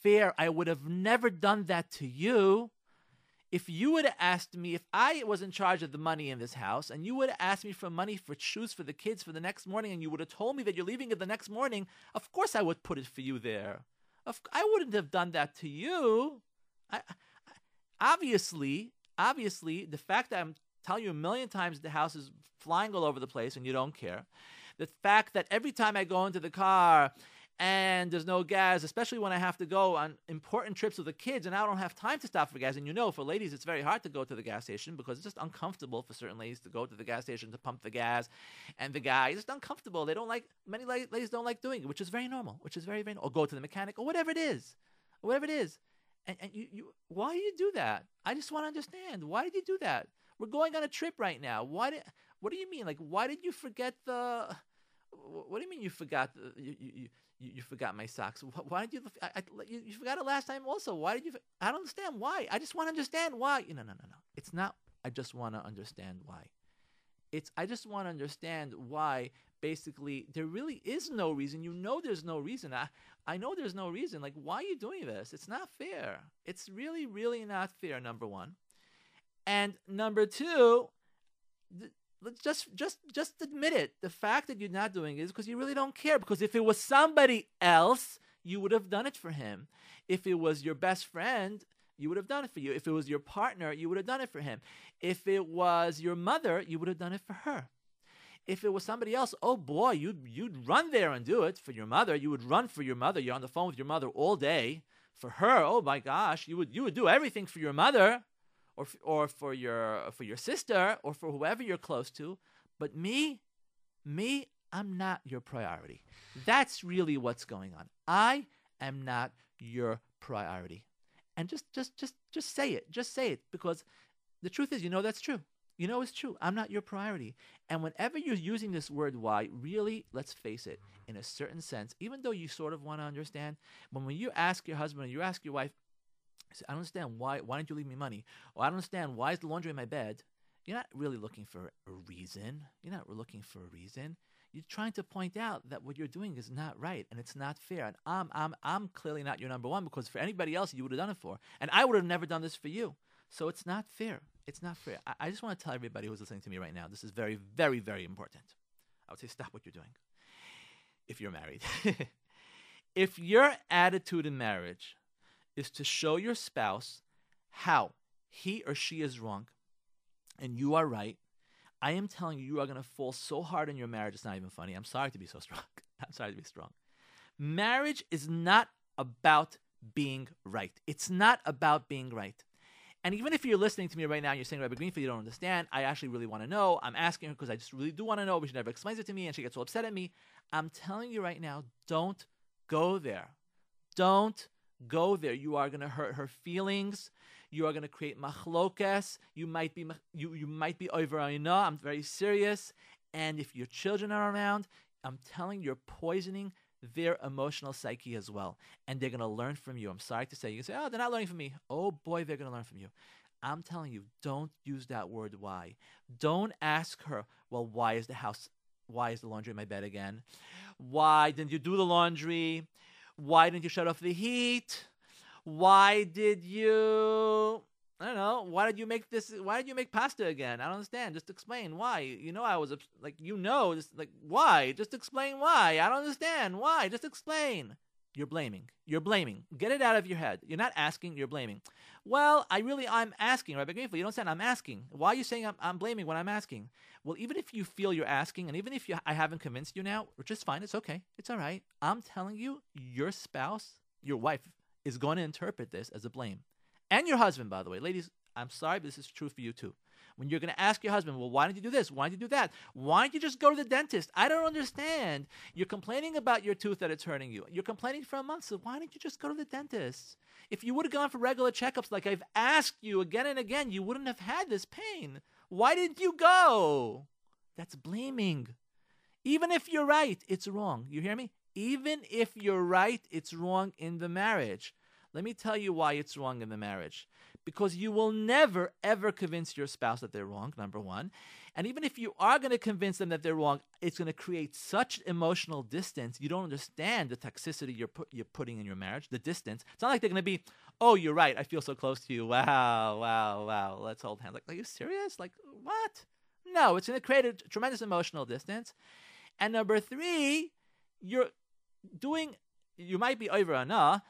fair. I would have never done that to you if you would have asked me if I was in charge of the money in this house and you would have asked me for money for shoes for the kids for the next morning and you would have told me that you're leaving it the next morning, of course I would put it for you there. Of, I wouldn't have done that to you. I, I, obviously, obviously, the fact that I'm telling you a million times the house is flying all over the place and you don't care, the fact that every time I go into the car and there's no gas, especially when I have to go on important trips with the kids and I don't have time to stop for gas. And you know, for ladies, it's very hard to go to the gas station because it's just uncomfortable for certain ladies to go to the gas station to pump the gas. And the guy is just uncomfortable. They don't like, many ladies don't like doing it, which is very normal, which is very, very. Or go to the mechanic or whatever it is, whatever it is. And, and you, you, why do you do that? I just want to understand. Why did you do that? We're going on a trip right now. Why did, what do you mean? Like, why did you forget the, what do you mean you forgot you, you, you, you forgot my socks. Why did you, I, I, you? Forgot it last time also. Why did you? I don't understand why. I just want to understand why. No, no, no, no. It's not. I just want to understand why. It's. I just want to understand why. Basically, there really is no reason. You know, there's no reason. I, I know there's no reason. Like, why are you doing this? It's not fair. It's really, really not fair. Number one, and number two, let's just just just admit it. The fact that you're not doing it is because you really don't care. Because if it was somebody else, you would have done it for him. If it was your best friend, you would have done it for you. If it was your partner, you would have done it for him. If it was your mother, you would have done it for her. If it was somebody else, oh boy, you'd you'd run there and do it for your mother. You would run for your mother. You're on the phone with your mother all day. For her, oh my gosh, you would you would do everything for your mother or or for your for your sister or for whoever you're close to but me me i'm not your priority. That's really what's going on. I am not your priority. And just just just just say it. Just say it because the truth is you know that's true. You know it's true. I'm not your priority. And whenever you're using this word why really let's face it in a certain sense even though you sort of want to understand when when you ask your husband or you ask your wife I don't understand why. Why didn't you leave me money? Or I don't understand why is the laundry in my bed? You're not really looking for a reason. You're not looking for a reason. You're trying to point out that what you're doing is not right and it's not fair. And I'm, I'm, I'm clearly not your number one because for anybody else, you would have done it for. And I would have never done this for you. So it's not fair. It's not fair. I, I just want to tell everybody who's listening to me right now this is very, very, very important. I would say stop what you're doing if you're married. if your attitude in marriage is to show your spouse how he or she is wrong and you are right. I am telling you, you are going to fall so hard in your marriage, it's not even funny. I'm sorry to be so strong. I'm sorry to be strong. Marriage is not about being right. It's not about being right. And even if you're listening to me right now and you're saying, Rabbi Greenfield, you don't understand, I actually really want to know. I'm asking her because I just really do want to know, but she never explains it to me and she gets so upset at me. I'm telling you right now, don't go there. Don't go there. You are going to hurt her feelings. You are going to create machlokas. You might be you you might be over. I'm very serious. And if your children are around, I'm telling you, you're poisoning their emotional psyche as well. And they're going to learn from you. I'm sorry to say. You can say, oh, they're not learning from me. Oh boy, they're going to learn from you. I'm telling you, don't use that word why. Don't ask her, well, why is the house, why is the laundry in my bed again? Why didn't you do the laundry? Why didn't you shut off the heat? Why did you I don't know. Why did you make this? Why did you make pasta again? I don't understand. Just explain why. You know, I was like, you know, just like why? Just explain why. I don't understand why. Just explain. You're blaming. You're blaming. Get it out of your head. You're not asking. You're blaming. Well, I really, I'm asking, Rabbi Greenfield. You don't understand. I'm asking. Why are you saying I'm, I'm blaming when I'm asking? Well, even if you feel you're asking, and even if you, I haven't convinced you now, which is fine, it's okay, it's all right. I'm telling you, your spouse, your wife, is going to interpret this as a blame, and your husband, by the way, ladies. I'm sorry, but this is true for you too. When you're going to ask your husband, well, why didn't you do this? Why didn't you do that? Why don't you just go to the dentist? I don't understand. You're complaining about your tooth that it's hurting you. You're complaining for a month, so why didn't you just go to the dentist? If you would have gone for regular checkups like I've asked you again and again, you wouldn't have had this pain. Why didn't you go? That's blaming. Even if you're right, it's wrong. You hear me? Even if you're right, it's wrong in the marriage. Let me tell you why it's wrong in the marriage. Because you will never, ever convince your spouse that they're wrong, number one. And even if you are going to convince them that they're wrong, it's going to create such emotional distance. You don't understand the toxicity you're, you're putting in your marriage, the distance. It's not like they're going to be, oh, you're right. I feel so close to you. Wow, wow, wow. Let's hold hands. Like, are you serious? Like, what? No, it's going to create a tremendous emotional distance. And number three, you're doing, you might be over enough,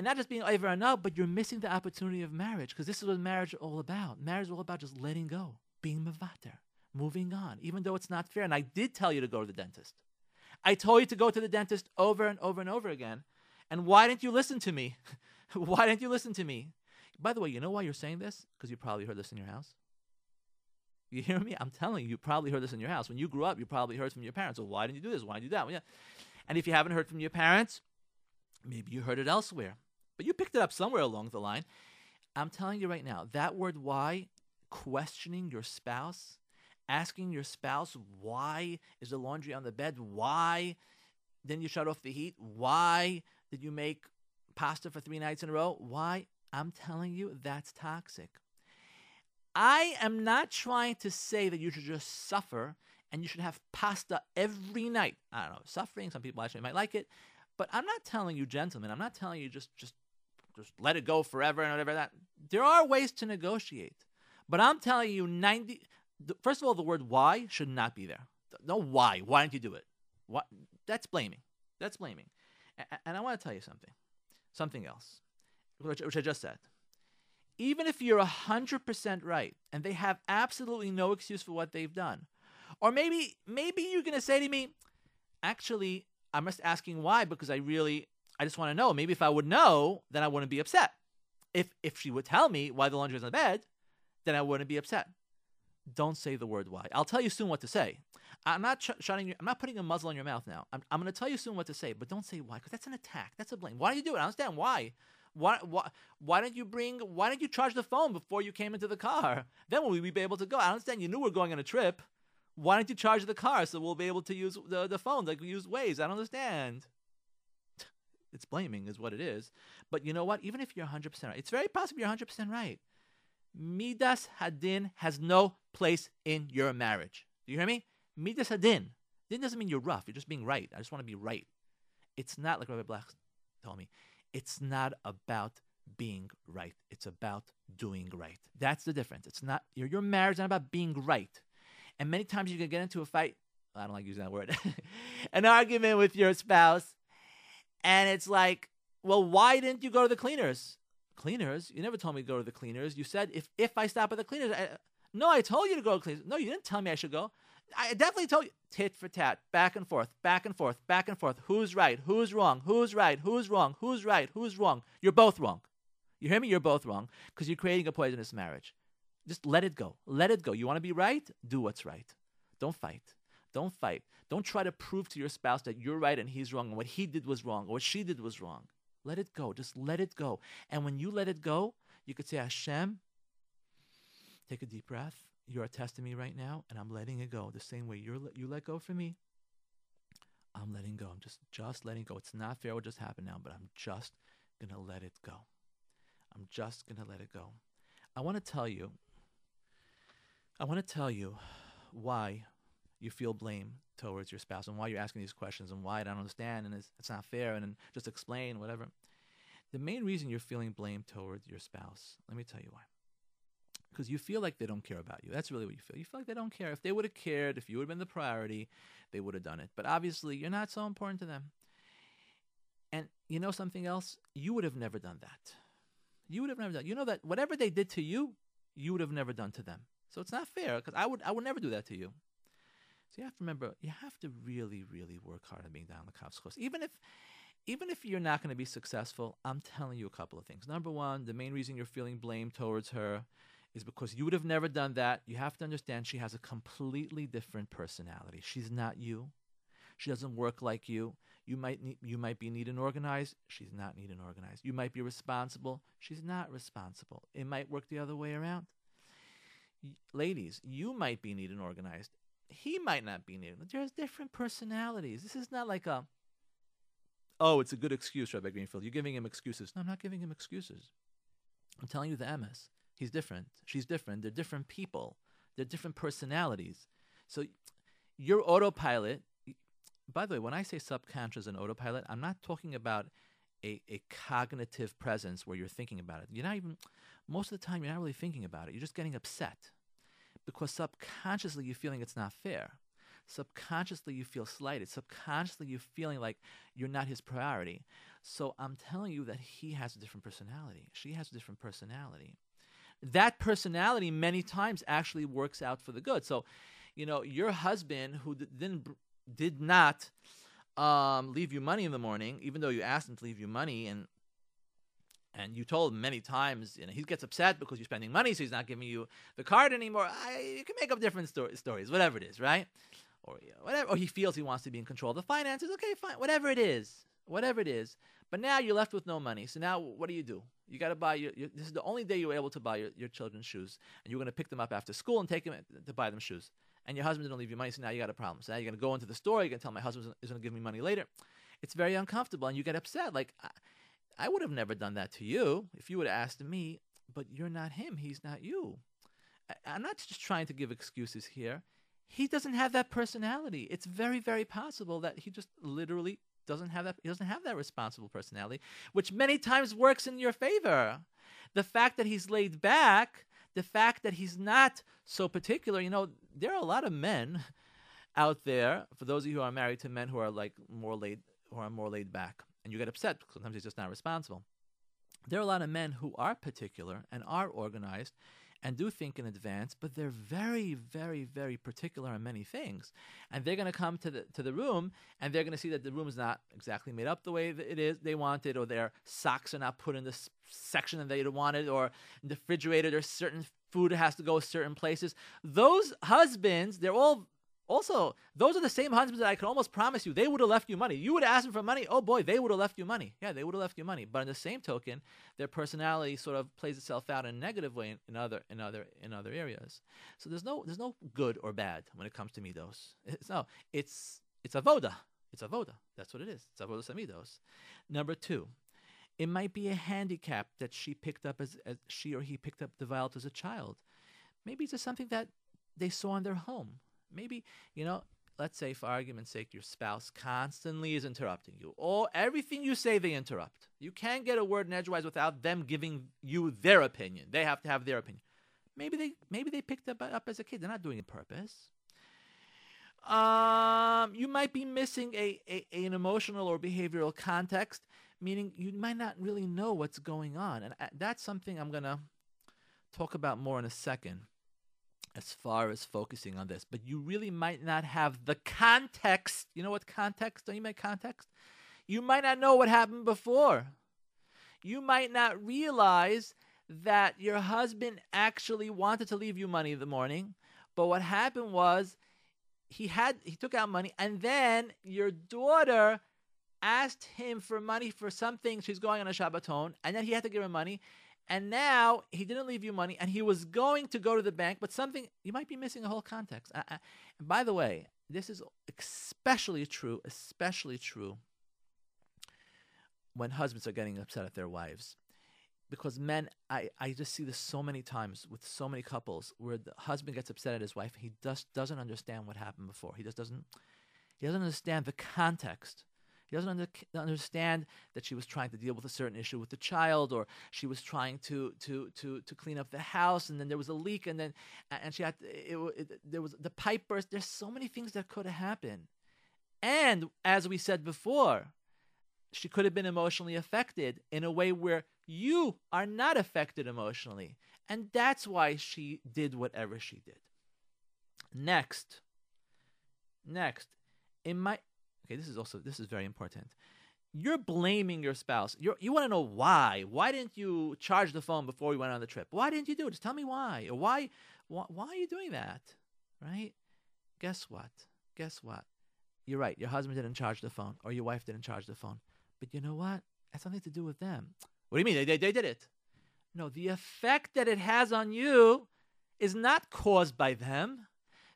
and not just being over enough, but you're missing the opportunity of marriage because this is what marriage is all about. Marriage is all about just letting go, being mavater, moving on, even though it's not fair. And I did tell you to go to the dentist. I told you to go to the dentist over and over and over again. And why didn't you listen to me? why didn't you listen to me? By the way, you know why you're saying this? Because you probably heard this in your house. You hear me? I'm telling you, you probably heard this in your house. When you grew up, you probably heard from your parents. Well, why didn't you do this? Why didn't you do that? And if you haven't heard from your parents, maybe you heard it elsewhere. But you picked it up somewhere along the line. I'm telling you right now, that word why, questioning your spouse, asking your spouse, why is the laundry on the bed? Why didn't you shut off the heat? Why did you make pasta for three nights in a row? Why? I'm telling you, that's toxic. I am not trying to say that you should just suffer and you should have pasta every night. I don't know, suffering. Some people actually might like it, but I'm not telling you, gentlemen. I'm not telling you just just just let it go forever and whatever that. There are ways to negotiate, but I'm telling you, ninety. First of all, the word "why" should not be there. No, why? Why didn't you do it? What? That's blaming. That's blaming. And I want to tell you something, something else, which, which I just said even if you're 100% right and they have absolutely no excuse for what they've done or maybe maybe you're going to say to me actually i'm just asking why because i really i just want to know maybe if i would know then i wouldn't be upset if if she would tell me why the laundry is in the bed then i wouldn't be upset don't say the word why i'll tell you soon what to say i'm not sh- shutting i'm not putting a muzzle on your mouth now i'm, I'm going to tell you soon what to say but don't say why because that's an attack that's a blame why do you do it i understand why why, why, why didn't you bring, why didn't you charge the phone before you came into the car? Then will we be able to go? I understand you knew we are going on a trip. Why didn't you charge the car so we'll be able to use the, the phone like we use Waze? I don't understand. It's blaming, is what it is. But you know what? Even if you're 100% right, it's very possible you're 100% right. Midas Hadin has no place in your marriage. Do you hear me? Midas Hadin. Din doesn't mean you're rough. You're just being right. I just want to be right. It's not like Rabbi Black told me. It's not about being right. It's about doing right. That's the difference. It's not your your marriage is not about being right. And many times you can get into a fight. I don't like using that word. an argument with your spouse, and it's like, well, why didn't you go to the cleaners? Cleaners? You never told me to go to the cleaners. You said if if I stop at the cleaners, I, no, I told you to go to the cleaners. No, you didn't tell me I should go. I definitely told you tit for tat, back and forth, back and forth, back and forth. Who's right? Who's wrong? Who's right? Who's wrong? Who's right? Who's wrong? You're both wrong. You hear me? You're both wrong because you're creating a poisonous marriage. Just let it go. Let it go. You want to be right? Do what's right. Don't fight. Don't fight. Don't try to prove to your spouse that you're right and he's wrong and what he did was wrong or what she did was wrong. Let it go. Just let it go. And when you let it go, you could say, Hashem, take a deep breath you're testing me right now, and I'm letting it go. The same way you you let go for me, I'm letting go. I'm just just letting go. It's not fair what just happened now, but I'm just gonna let it go. I'm just gonna let it go. I want to tell you. I want to tell you why you feel blame towards your spouse and why you're asking these questions and why I don't understand and it's, it's not fair and, and just explain whatever. The main reason you're feeling blame towards your spouse, let me tell you why because you feel like they don't care about you. That's really what you feel. You feel like they don't care. If they would have cared, if you would have been the priority, they would have done it. But obviously, you're not so important to them. And you know something else? You would have never done that. You would have never done. You know that whatever they did to you, you would have never done to them. So it's not fair because I would I would never do that to you. So you have to remember, you have to really, really work hard on being dan l'kaf zechus. Even if even if you're not going to be successful, I'm telling you a couple of things. Number one, the main reason you're feeling blame towards her is because you would have never done that. You have to understand she has a completely different personality. She's not you. She doesn't work like you. You might need, you might be neat and organized. She's not neat and organized. You might be responsible. She's not responsible. It might work the other way around. Ladies, you might be neat and organized. He might not be neat. There's different personalities. This is not like a oh, it's a good excuse, Rabbi Greenfield. You're giving him excuses. No, I'm not giving him excuses. I'm telling you the emes. He's different. She's different. They're different people. They're different personalities. So your autopilot, by the way, when I say subconscious and autopilot, I'm not talking about a, a cognitive presence where you're thinking about it. You're not even, most of the time, you're not really thinking about it. You're just getting upset because subconsciously you're feeling it's not fair. Subconsciously you feel slighted. Subconsciously you're feeling like you're not his priority. So I'm telling you that he has a different personality. She has a different personality that personality many times actually works out for the good. So, you know, your husband who didn't did not um, leave you money in the morning, even though you asked him to leave you money, and and you told him many times, you know, he gets upset because you're spending money, so he's not giving you the card anymore. I, you can make up different sto- stories, whatever it is, right? Or you know, whatever, or he feels he wants to be in control of the finances. Okay, fine, whatever it is, whatever it is. But now you're left with no money. So now what do you do? You got to buy your, your, This is the only day you're able to buy your, your children's shoes, and you're going to pick them up after school and take them to buy them shoes. And your husband didn't leave you money, so now you got a problem. So now you're going to go into the store. You're going to tell my husband is going to give me money later. It's very uncomfortable, and you get upset. Like I, I would have never done that to you if you would have asked me. But you're not him. He's not you. I, I'm not just trying to give excuses here. He doesn't have that personality. It's very, very possible that he just literally doesn't have that he doesn't have that responsible personality, which many times works in your favor. The fact that he's laid back, the fact that he's not so particular, you know, there are a lot of men out there, for those of you who are married to men who are like more laid who are more laid back, and you get upset because sometimes he's just not responsible. There are a lot of men who are particular and are organized and do think in advance, but they're very, very, very particular on many things. And they're going to come to the to the room, and they're going to see that the room is not exactly made up the way that it is they wanted, or their socks are not put in the section that they wanted, or the refrigerator there's certain food has to go certain places. Those husbands, they're all also, those are the same husbands that I can almost promise you they would have left you money. You would have asked them for money. Oh boy, they would have left you money. Yeah, they would have left you money. But in the same token, their personality sort of plays itself out in a negative way in, other in other in other areas. So there's no there's no good or bad when it comes to midos. It's no, it's it's avoda. It's avoda. That's what it is. It's a avoda samidos. Number two, it might be a handicap that she picked up as, as she or he picked up the developed as a child. Maybe it's just something that they saw in their home maybe you know let's say for argument's sake your spouse constantly is interrupting you. Or everything you say they interrupt. You can't get a word in edgewise without them giving you their opinion. They have to have their opinion. Maybe they maybe they picked up up as a kid. They're not doing it purpose. Um, you might be missing a, a, an emotional or behavioral context meaning you might not really know what's going on. And uh, that's something i'm to talk about more in a second as far as focusing on this, but you really might not have the context. You know what context? Don't you make context? You might not know what happened before. You might not realize that your husband actually wanted to leave you money in the morning, but what happened was he had he took out money and then your daughter asked him for money for something she's going on a Shabbaton, and then he had to give her money and now he didn't leave you money and he was going to go to the bank, but something, you might be missing a whole context. Uh, uh, and by the way, this is especially true, especially true when husbands are getting upset at their wives. Because men, I, I just see this so many times with so many couples where the husband gets upset at his wife. He just doesn't understand what happened before. He just doesn't, he doesn't understand the context he doesn't under, understand that she was trying to deal with a certain issue with the child, or she was trying to to to to clean up the house, and then there was a leak, and then and she had it, it, there was the pipe burst. There's so many things that could have happened, and as we said before, she could have been emotionally affected in a way where you are not affected emotionally, and that's why she did whatever she did. Next, next, it might Okay, this is also this is very important. you're blaming your spouse. You're, you want to know why. Why didn't you charge the phone before we went on the trip? Why didn't you do it? Just tell me why. Or why, why, why are you doing that? Right? Guess what? Guess what? You're right. Your husband didn't charge the phone, or your wife didn't charge the phone. But you know what? That's nothing to do with them. What do you mean? They, they, they did it. No, the effect that it has on you is not caused by them.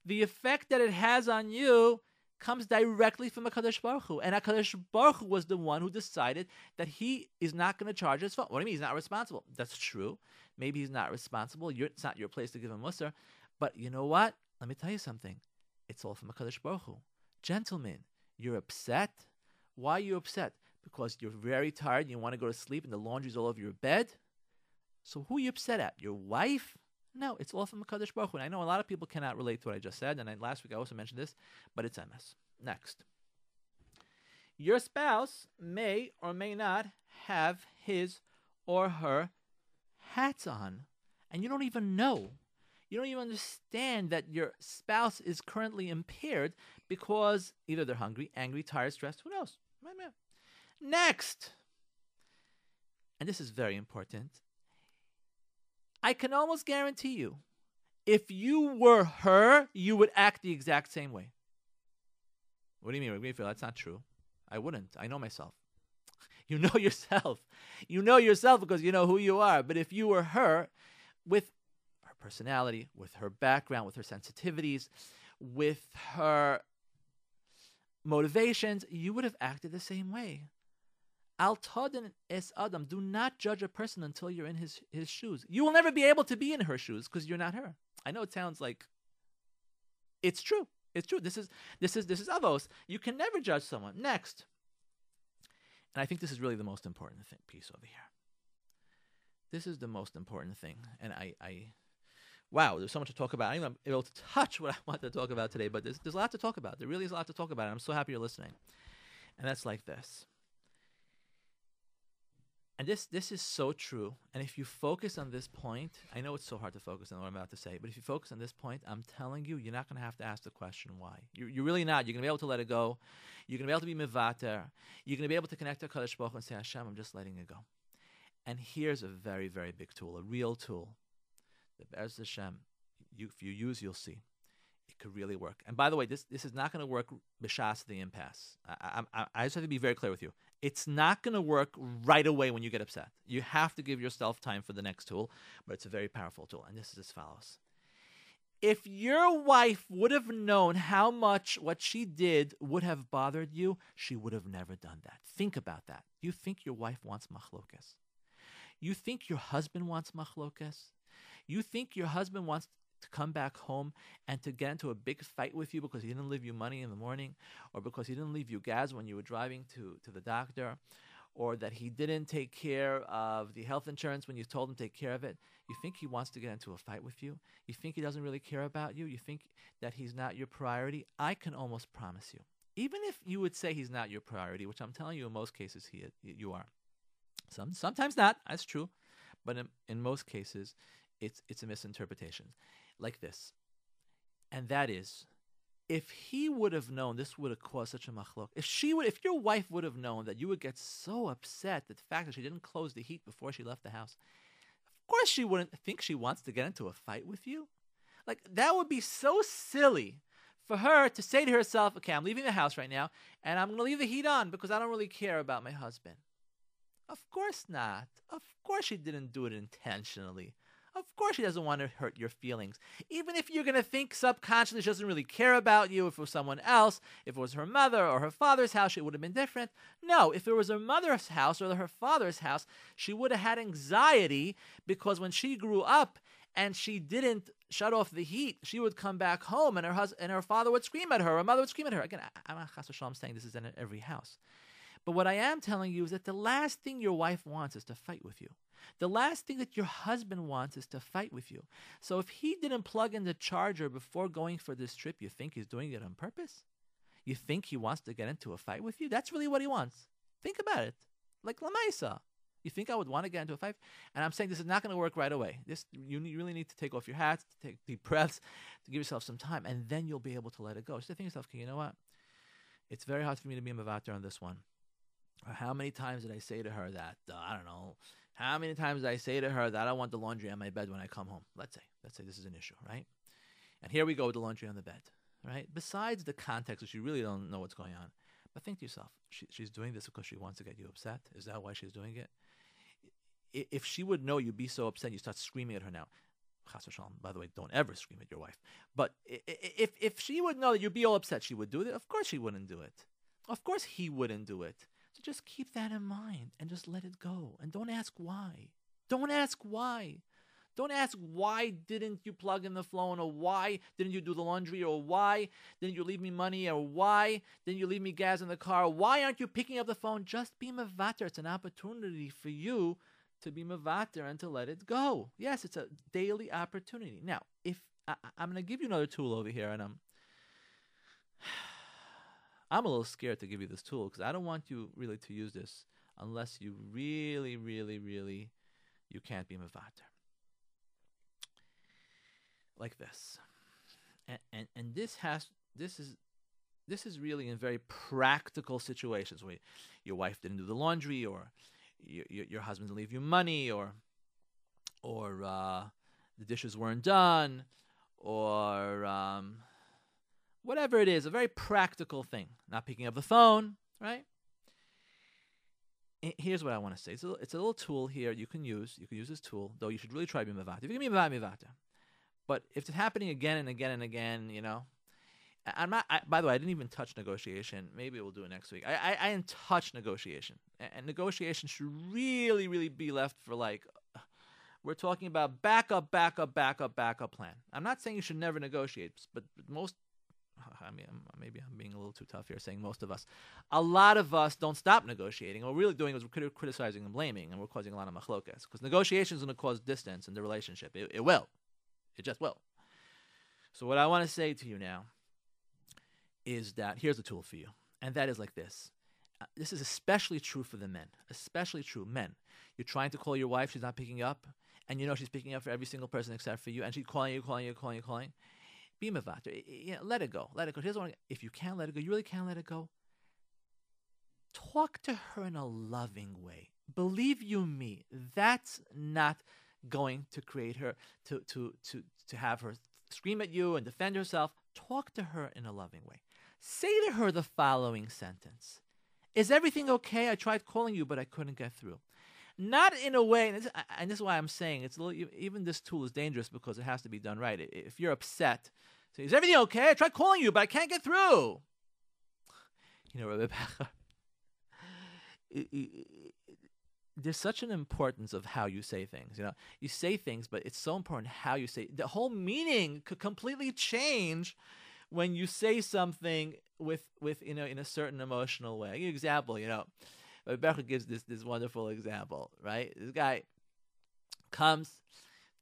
The effect that it has on you comes directly from HaKadosh Baruch Hu. And HaKadosh Baruch Hu was the one who decided that he is not going to charge his phone. What do you mean he's not responsible? That's true. Maybe he's not responsible. You're, it's not your place to give him mussar. But you know what? Let me tell you something. It's all from HaKadosh Baruch Hu. Gentlemen, you're upset. Why are you upset? Because you're very tired and you want to go to sleep and the laundry's all over your bed? So who are you upset at? Your wife? No, it's all from Kadosh Baruch Hu. And I know a lot of people cannot relate to what I just said, and I, last week I also mentioned this, but it's emes. Next. Your spouse may or may not have his or her hats on, and you don't even know. You don't even understand that your spouse is currently impaired because either they're hungry, angry, tired, stressed, who knows? Next. And this is very important I can almost guarantee you, if you were her, you would act the exact same way. What do you mean, Greenfield? That's not true. I wouldn't. I know myself. You know yourself. You know yourself because you know who you are. But if you were her, with her personality, with her background, with her sensitivities, with her motivations, you would have acted the same way. Al tadin es adam. Do not judge a person until you're in his, his shoes. You will never be able to be in her shoes because you're not her. I know it sounds like it's true. It's true. This is this is this is avos. You can never judge someone. Next. And I think this is really the most important thing, piece over here. This is the most important thing. And I, I wow, there's so much to talk about. I'm able to touch what I want to talk about today, but there's, there's a lot to talk about. There really is a lot to talk about. And I'm so happy you're listening. And that's like this and this this is so true. And if you focus on this point, I know it's so hard to focus on what I'm about to say, but if you focus on this point, I'm telling you, you're not going to have to ask the question why. You're, you're really not. You're going to be able to let it go. You're going to be able to be mivater. You're going to be able to connect to Kadosh Baruch and say, Hashem, I'm just letting it go. And here's a very, very big tool, a real tool. The Be'ez Hashem, you, if you use, you'll see it could really work. And by the way, this this is not going to work b'shas the impasse. I, I, I just have to be very clear with you. It's not going to work right away when you get upset. You have to give yourself time for the next tool, but it's a very powerful tool. And this is as follows. If your wife would have known how much what she did would have bothered you, she would have never done that. Think about that. You think your wife wants machlokas? You think your husband wants machlokas? You think your husband wants to come back home and to get into a big fight with you because he didn't leave you money in the morning, or because he didn't leave you gas when you were driving to, to the doctor, or that he didn't take care of the health insurance when you told him to take care of it, you think he wants to get into a fight with you? You think he doesn't really care about you? You think that he's not your priority? I can almost promise you. Even if you would say he's not your priority, which I'm telling you in most cases he you are. Some sometimes not, that's true. But in, in most cases, it's it's a misinterpretation like this. And that is, if he would have known this would have caused such a machlok, if she would, if your wife would have known that you would get so upset that the fact that she didn't close the heat before she left the house, of course she wouldn't think she wants to get into a fight with you. Like that would be so silly for her to say to herself, "Okay, I'm leaving the house right now, and I'm going to leave the heat on because I don't really care about my husband." Of course not. Of course she didn't do it intentionally. Of course, she doesn't want to hurt your feelings. Even if you're going to think subconsciously she doesn't really care about you, if it was someone else, if it was her mother or her father's house, it would have been different. No, if it was her mother's house or her father's house, she would have had anxiety because when she grew up and she didn't shut off the heat, she would come back home and her husband and her father would scream at her, her mother would scream at her. Again, I'm not saying this is in every house. But what I am telling you is that the last thing your wife wants is to fight with you. The last thing that your husband wants is to fight with you. So if he didn't plug in the charger before going for this trip, you think he's doing it on purpose? You think he wants to get into a fight with you? That's really what he wants. Think about it. Like Lamaisa. You think I would want to get into a fight? And I'm saying this is not going to work right away. This you really need to take off your hats, to take deep breaths, to give yourself some time, and then you'll be able to let it go. So think yourself, okay, you know what? It's very hard for me to be a mavater on this one. Or how many times did I say to her that, uh, I don't know, how many times did I say to her that I want the laundry on my bed when I come home? Let's say, let's say this is an issue, right? And here we go with the laundry on the bed, right? Besides the context, which you really don't know what's going on, but think to yourself, she, she's doing this because she wants to get you upset. Is that why she's doing it? If she would know you'd be so upset, you start screaming at her now. By the way, don't ever scream at your wife. But if if she would know that you'd be all upset, she would do it. Of course, she wouldn't do it. Of course, he wouldn't do it. Just keep that in mind and just let it go. And don't ask why. Don't ask why. Don't ask why didn't you plug in the phone or why didn't you do the laundry or why didn't you leave me money or why didn't you leave me gas in the car? Why aren't you picking up the phone? Just be mavater. It's an opportunity for you to be mavater and to let it go. Yes, it's a daily opportunity. Now, if I, am going to give you another tool over here, and I'm I'm a little scared to give you this tool because I don't want you really to use this unless you really, really, really you can't be mavater like this. And, and, and this has this is this is really in very practical situations where your wife didn't do the laundry or your, your, your husband didn't leave you money or or uh, the dishes weren't done or um, whatever it is, a very practical thing. Not picking up the phone, right? Here's what I want to say. It's a, it's a little tool here you can use. You can use this tool, though you should really try being mivata. If you can be mivata, but if it's happening again and again and again, you know, I'm not. I, by the way, I didn't even touch negotiation. Maybe we'll do it next week. I I, I didn't touch negotiation, and negotiation should really, really be left for like. We're talking about backup, backup, backup, backup plan. I'm not saying you should never negotiate, but most. I mean, maybe I'm being a little too tough here, saying most of us. A lot of us don't stop negotiating. What we're really doing is we're criticizing and blaming, and we're causing a lot of machlokas because negotiation is going to cause distance in the relationship. It, it will. It just will. So, what I want to say to you now is that here's a tool for you, and that is like this. Uh, this is especially true for the men, especially true. Men, you're trying to call your wife, she's not picking up, and you know she's picking up for every single person except for you, and she's calling you, calling you, calling you, calling. Be. You know, let it go. Let it go. Here's what if you can't let it go, you really can't let it go. Talk to her in a loving way. Believe you me, that's not going to create her to to to to have her scream at you and defend herself talk to her in a loving way say to her the following sentence is everything okay i tried calling you but i couldn't get through not in a way and this, and this is why i'm saying it's a little, even this tool is dangerous because it has to be done right if you're upset say is everything okay i tried calling you but i can't get through you know Rebecca, there's such an importance of how you say things. You know, you say things, but it's so important how you say. The whole meaning could completely change when you say something with with you know in a certain emotional way. Example, you know, Rebecca gives this this wonderful example. Right, this guy comes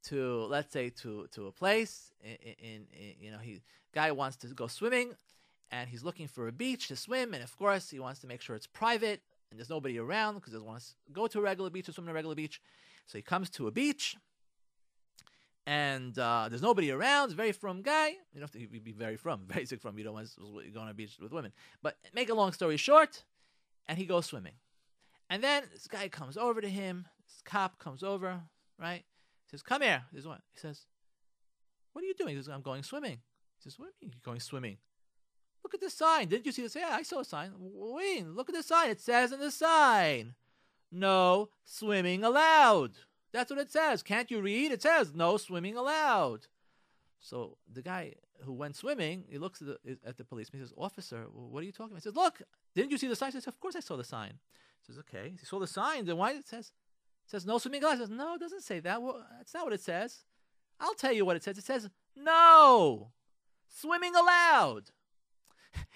to let's say to to a place in, in, in you know he guy wants to go swimming and he's looking for a beach to swim and of course he wants to make sure it's private and there's nobody around because he doesn't want to go to a regular beach or swim in a regular beach. So he comes to a beach and uh, there's nobody around. Very frum guy. You have to be very frum, basic frum. You don't want to go on a beach with women. But make a long story short, and he goes swimming. And then this guy comes over to him. This cop comes over, right? He says, "Come here." This one. He says, "What are you doing?" He says, "I'm going swimming." He says, "What do you mean you're going swimming?" Look at the sign. Didn't you see this? Yeah, I saw a sign. Wait, look at the sign. It says in the sign, no swimming allowed. That's what it says. Can't you read? It says no swimming allowed. So the guy who went swimming, he looks at the, at the policeman. He says, "Officer, what are you talking about?" He says, "Look, didn't you see the sign?" He says, "Of course I saw the sign." He says, "Okay, he saw the sign. Then why it says says no swimming allowed?" He says, "No, it doesn't say that. Well, that's not what it says. I'll tell you what it says. It says no swimming allowed."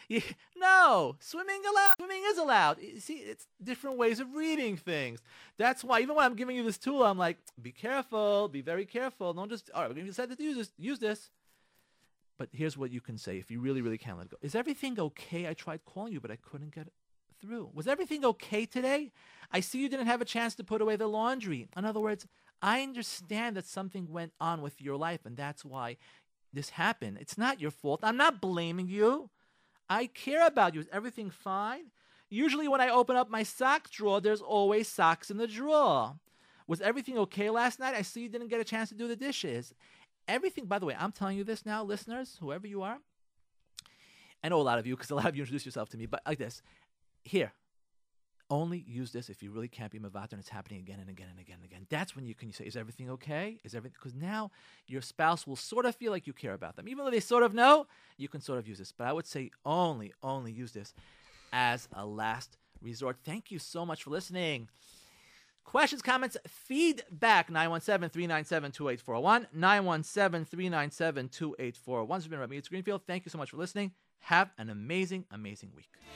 no, swimming allowed. Swimming is allowed. See, it's different ways of reading things. That's why even when I'm giving you this tool, I'm like, be careful, be very careful. Don't just all right. We're to decide to use this. Use this. But here's what you can say if you really, really can't let it go. Is everything okay? I tried calling you, but I couldn't get through. Was everything okay today? I see you didn't have a chance to put away the laundry. In other words, I understand that something went on with your life, and that's why this happened. It's not your fault. I'm not blaming you. I care about you. Is everything fine? Usually, when I open up my sock drawer, there's always socks in the drawer. Was everything okay last night? I see you didn't get a chance to do the dishes. Everything, by the way, I'm telling you this now, listeners, whoever you are. I know a lot of you because a lot of you introduce yourself to me, but like this. Here, only use this if you really can't be mavater and it's happening again and again and again and again. That's when you can say, "Is everything okay? Is everything?" Because now your spouse will sort of feel like you care about them, even though they sort of know. You can sort of use this, but I would say only, only use this as a last resort. Thank you so much for listening. Questions, comments, feedback 917 397 2841. 917 397 2841. This has been Rabbi Greenfield. Thank you so much for listening. Have an amazing, amazing week.